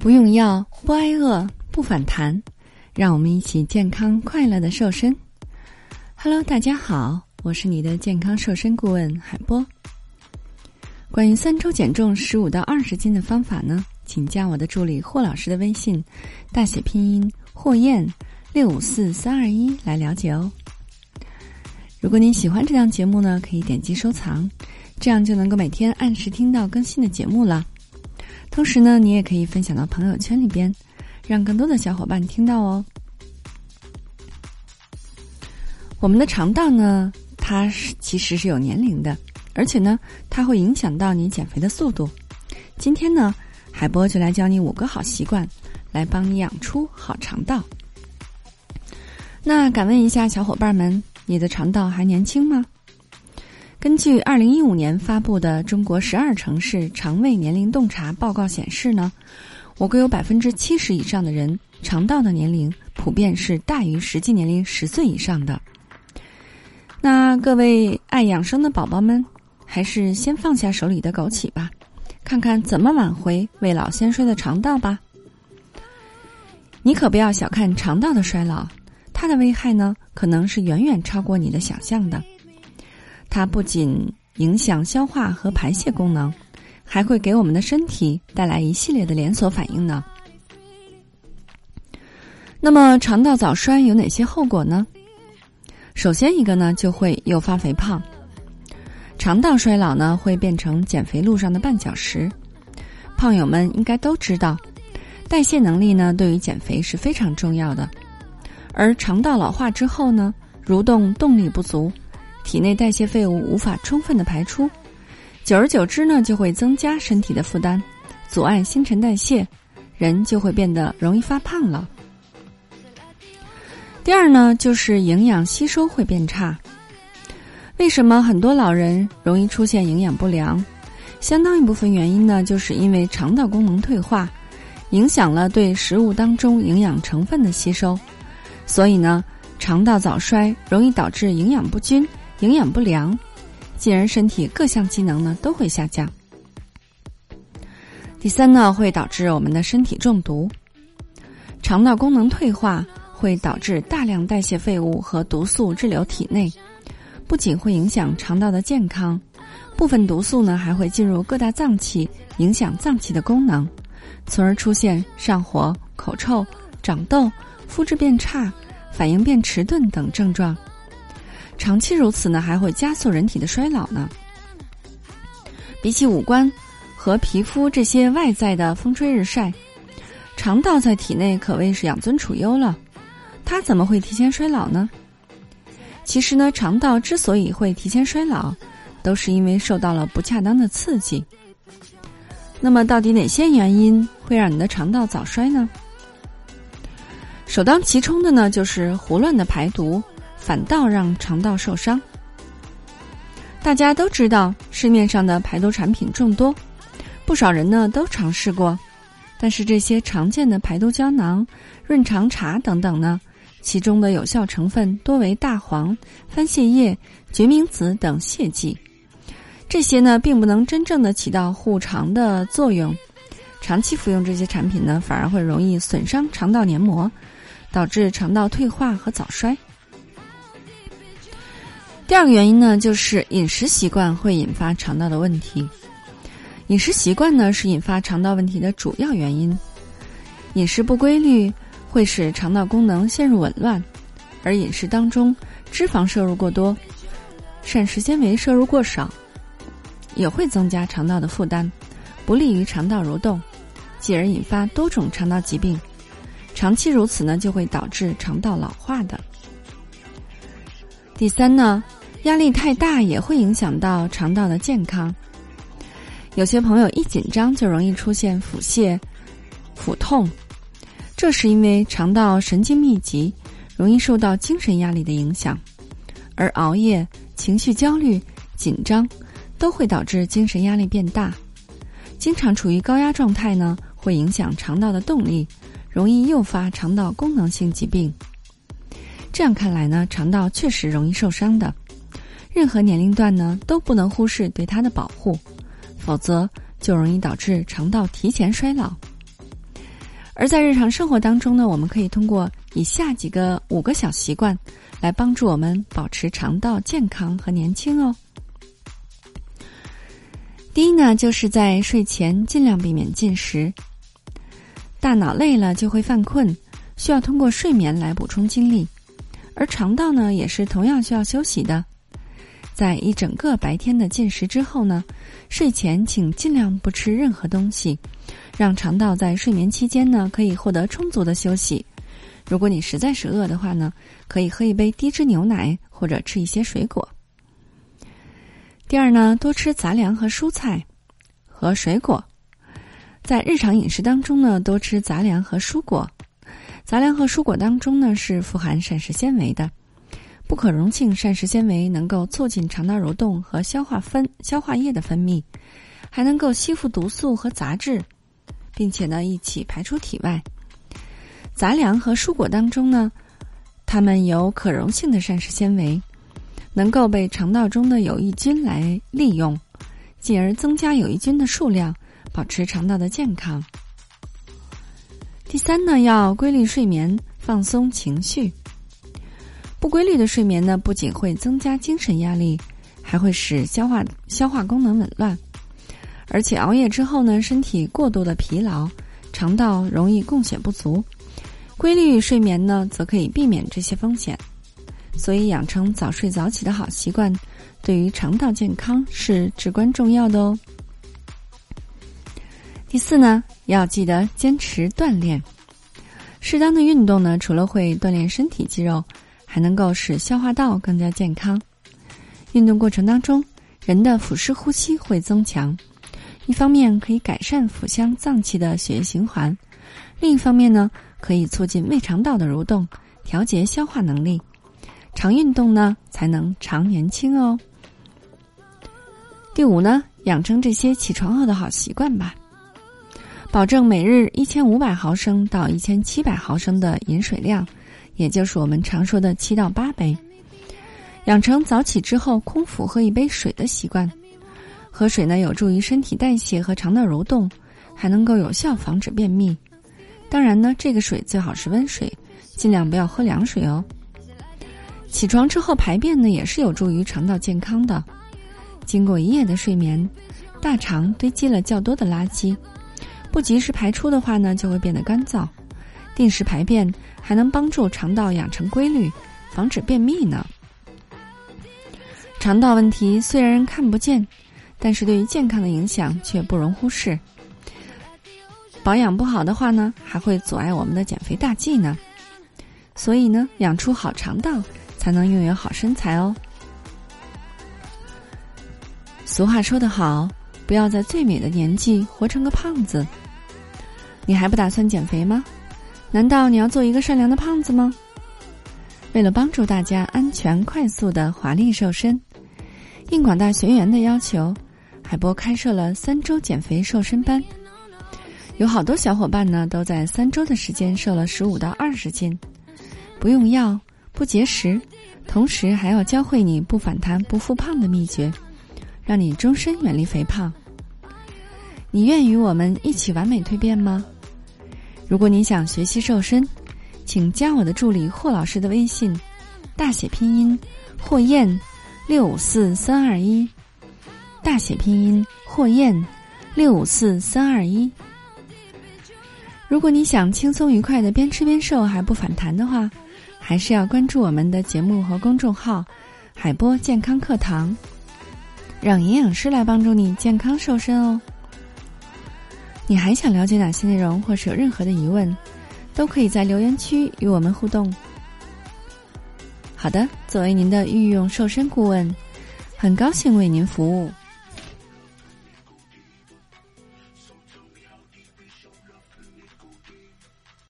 不用药，不挨饿，不反弹，让我们一起健康快乐的瘦身。Hello，大家好，我是你的健康瘦身顾问海波。关于三周减重十五到二十斤的方法呢，请加我的助理霍老师的微信，大写拼音霍燕六五四三二一来了解哦。如果您喜欢这档节目呢，可以点击收藏，这样就能够每天按时听到更新的节目了。同时呢，你也可以分享到朋友圈里边，让更多的小伙伴听到哦。我们的肠道呢，它是其实是有年龄的，而且呢，它会影响到你减肥的速度。今天呢，海波就来教你五个好习惯，来帮你养出好肠道。那敢问一下小伙伴们，你的肠道还年轻吗？根据二零一五年发布的中国十二城市肠胃年龄洞察报告显示呢，我国有百分之七十以上的人肠道的年龄普遍是大于实际年龄十岁以上的。那各位爱养生的宝宝们，还是先放下手里的枸杞吧，看看怎么挽回未老先衰的肠道吧。你可不要小看肠道的衰老，它的危害呢，可能是远远超过你的想象的。它不仅影响消化和排泄功能，还会给我们的身体带来一系列的连锁反应呢。那么，肠道早衰有哪些后果呢？首先一个呢，就会诱发肥胖。肠道衰老呢，会变成减肥路上的绊脚石。胖友们应该都知道，代谢能力呢，对于减肥是非常重要的。而肠道老化之后呢，蠕动动力不足。体内代谢废物无法充分的排出，久而久之呢，就会增加身体的负担，阻碍新陈代谢，人就会变得容易发胖了。第二呢，就是营养吸收会变差。为什么很多老人容易出现营养不良？相当一部分原因呢，就是因为肠道功能退化，影响了对食物当中营养成分的吸收，所以呢，肠道早衰容易导致营养不均。营养不良，进而身体各项机能呢都会下降。第三呢，会导致我们的身体中毒。肠道功能退化会导致大量代谢废物和毒素滞留体内，不仅会影响肠道的健康，部分毒素呢还会进入各大脏器，影响脏器的功能，从而出现上火、口臭、长痘、肤质变差、反应变迟钝等症状。长期如此呢，还会加速人体的衰老呢。比起五官和皮肤这些外在的风吹日晒，肠道在体内可谓是养尊处优了。它怎么会提前衰老呢？其实呢，肠道之所以会提前衰老，都是因为受到了不恰当的刺激。那么，到底哪些原因会让你的肠道早衰呢？首当其冲的呢，就是胡乱的排毒。反倒让肠道受伤。大家都知道，市面上的排毒产品众多，不少人呢都尝试过。但是这些常见的排毒胶囊、润肠茶等等呢，其中的有效成分多为大黄、番泻叶、决明子等泻剂，这些呢并不能真正的起到护肠的作用。长期服用这些产品呢，反而会容易损伤肠道黏膜，导致肠道退化和早衰。第二个原因呢，就是饮食习惯会引发肠道的问题。饮食习惯呢，是引发肠道问题的主要原因。饮食不规律会使肠道功能陷入紊乱，而饮食当中脂肪摄入过多、膳食纤维摄入过少，也会增加肠道的负担，不利于肠道蠕动，继而引发多种肠道疾病。长期如此呢，就会导致肠道老化的。第三呢。压力太大也会影响到肠道的健康。有些朋友一紧张就容易出现腹泻、腹痛，这是因为肠道神经密集，容易受到精神压力的影响。而熬夜、情绪焦虑、紧张，都会导致精神压力变大。经常处于高压状态呢，会影响肠道的动力，容易诱发肠道功能性疾病。这样看来呢，肠道确实容易受伤的。任何年龄段呢都不能忽视对它的保护，否则就容易导致肠道提前衰老。而在日常生活当中呢，我们可以通过以下几个五个小习惯，来帮助我们保持肠道健康和年轻哦。第一呢，就是在睡前尽量避免进食。大脑累了就会犯困，需要通过睡眠来补充精力，而肠道呢也是同样需要休息的。在一整个白天的进食之后呢，睡前请尽量不吃任何东西，让肠道在睡眠期间呢可以获得充足的休息。如果你实在是饿的话呢，可以喝一杯低脂牛奶或者吃一些水果。第二呢，多吃杂粮和蔬菜和水果，在日常饮食当中呢，多吃杂粮和蔬果。杂粮和蔬果当中呢是富含膳食纤维的。不可溶性膳食纤维能够促进肠道蠕动和消化分消化液的分泌，还能够吸附毒素和杂质，并且呢一起排出体外。杂粮和蔬果当中呢，它们有可溶性的膳食纤维，能够被肠道中的有益菌来利用，进而增加有益菌的数量，保持肠道的健康。第三呢，要规律睡眠，放松情绪。不规律的睡眠呢，不仅会增加精神压力，还会使消化消化功能紊乱，而且熬夜之后呢，身体过度的疲劳，肠道容易供血不足。规律睡眠呢，则可以避免这些风险。所以，养成早睡早起的好习惯，对于肠道健康是至关重要的哦。第四呢，要记得坚持锻炼，适当的运动呢，除了会锻炼身体肌肉。还能够使消化道更加健康。运动过程当中，人的腹式呼吸会增强，一方面可以改善腹腔脏器的血液循环，另一方面呢，可以促进胃肠道的蠕动，调节消化能力。常运动呢，才能常年轻哦。第五呢，养成这些起床后的好习惯吧，保证每日一千五百毫升到一千七百毫升的饮水量。也就是我们常说的七到八杯，养成早起之后空腹喝一杯水的习惯。喝水呢，有助于身体代谢和肠道蠕动，还能够有效防止便秘。当然呢，这个水最好是温水，尽量不要喝凉水哦。起床之后排便呢，也是有助于肠道健康的。经过一夜的睡眠，大肠堆积了较多的垃圾，不及时排出的话呢，就会变得干燥。定时排便还能帮助肠道养成规律，防止便秘呢。肠道问题虽然看不见，但是对于健康的影响却不容忽视。保养不好的话呢，还会阻碍我们的减肥大计呢。所以呢，养出好肠道，才能拥有好身材哦。俗话说得好，不要在最美的年纪活成个胖子。你还不打算减肥吗？难道你要做一个善良的胖子吗？为了帮助大家安全、快速的华丽瘦身，应广大学员的要求，海波开设了三周减肥瘦身班。有好多小伙伴呢，都在三周的时间瘦了十五到二十斤，不用药，不节食，同时还要教会你不反弹、不复胖的秘诀，让你终身远离肥胖。你愿与我们一起完美蜕变吗？如果你想学习瘦身，请加我的助理霍老师的微信，大写拼音霍燕六五四三二一，大写拼音霍燕六五四三二一。如果你想轻松愉快的边吃边瘦还不反弹的话，还是要关注我们的节目和公众号“海波健康课堂”，让营养师来帮助你健康瘦身哦。你还想了解哪些内容，或是有任何的疑问，都可以在留言区与我们互动。好的，作为您的御用瘦身顾问，很高兴为您服务。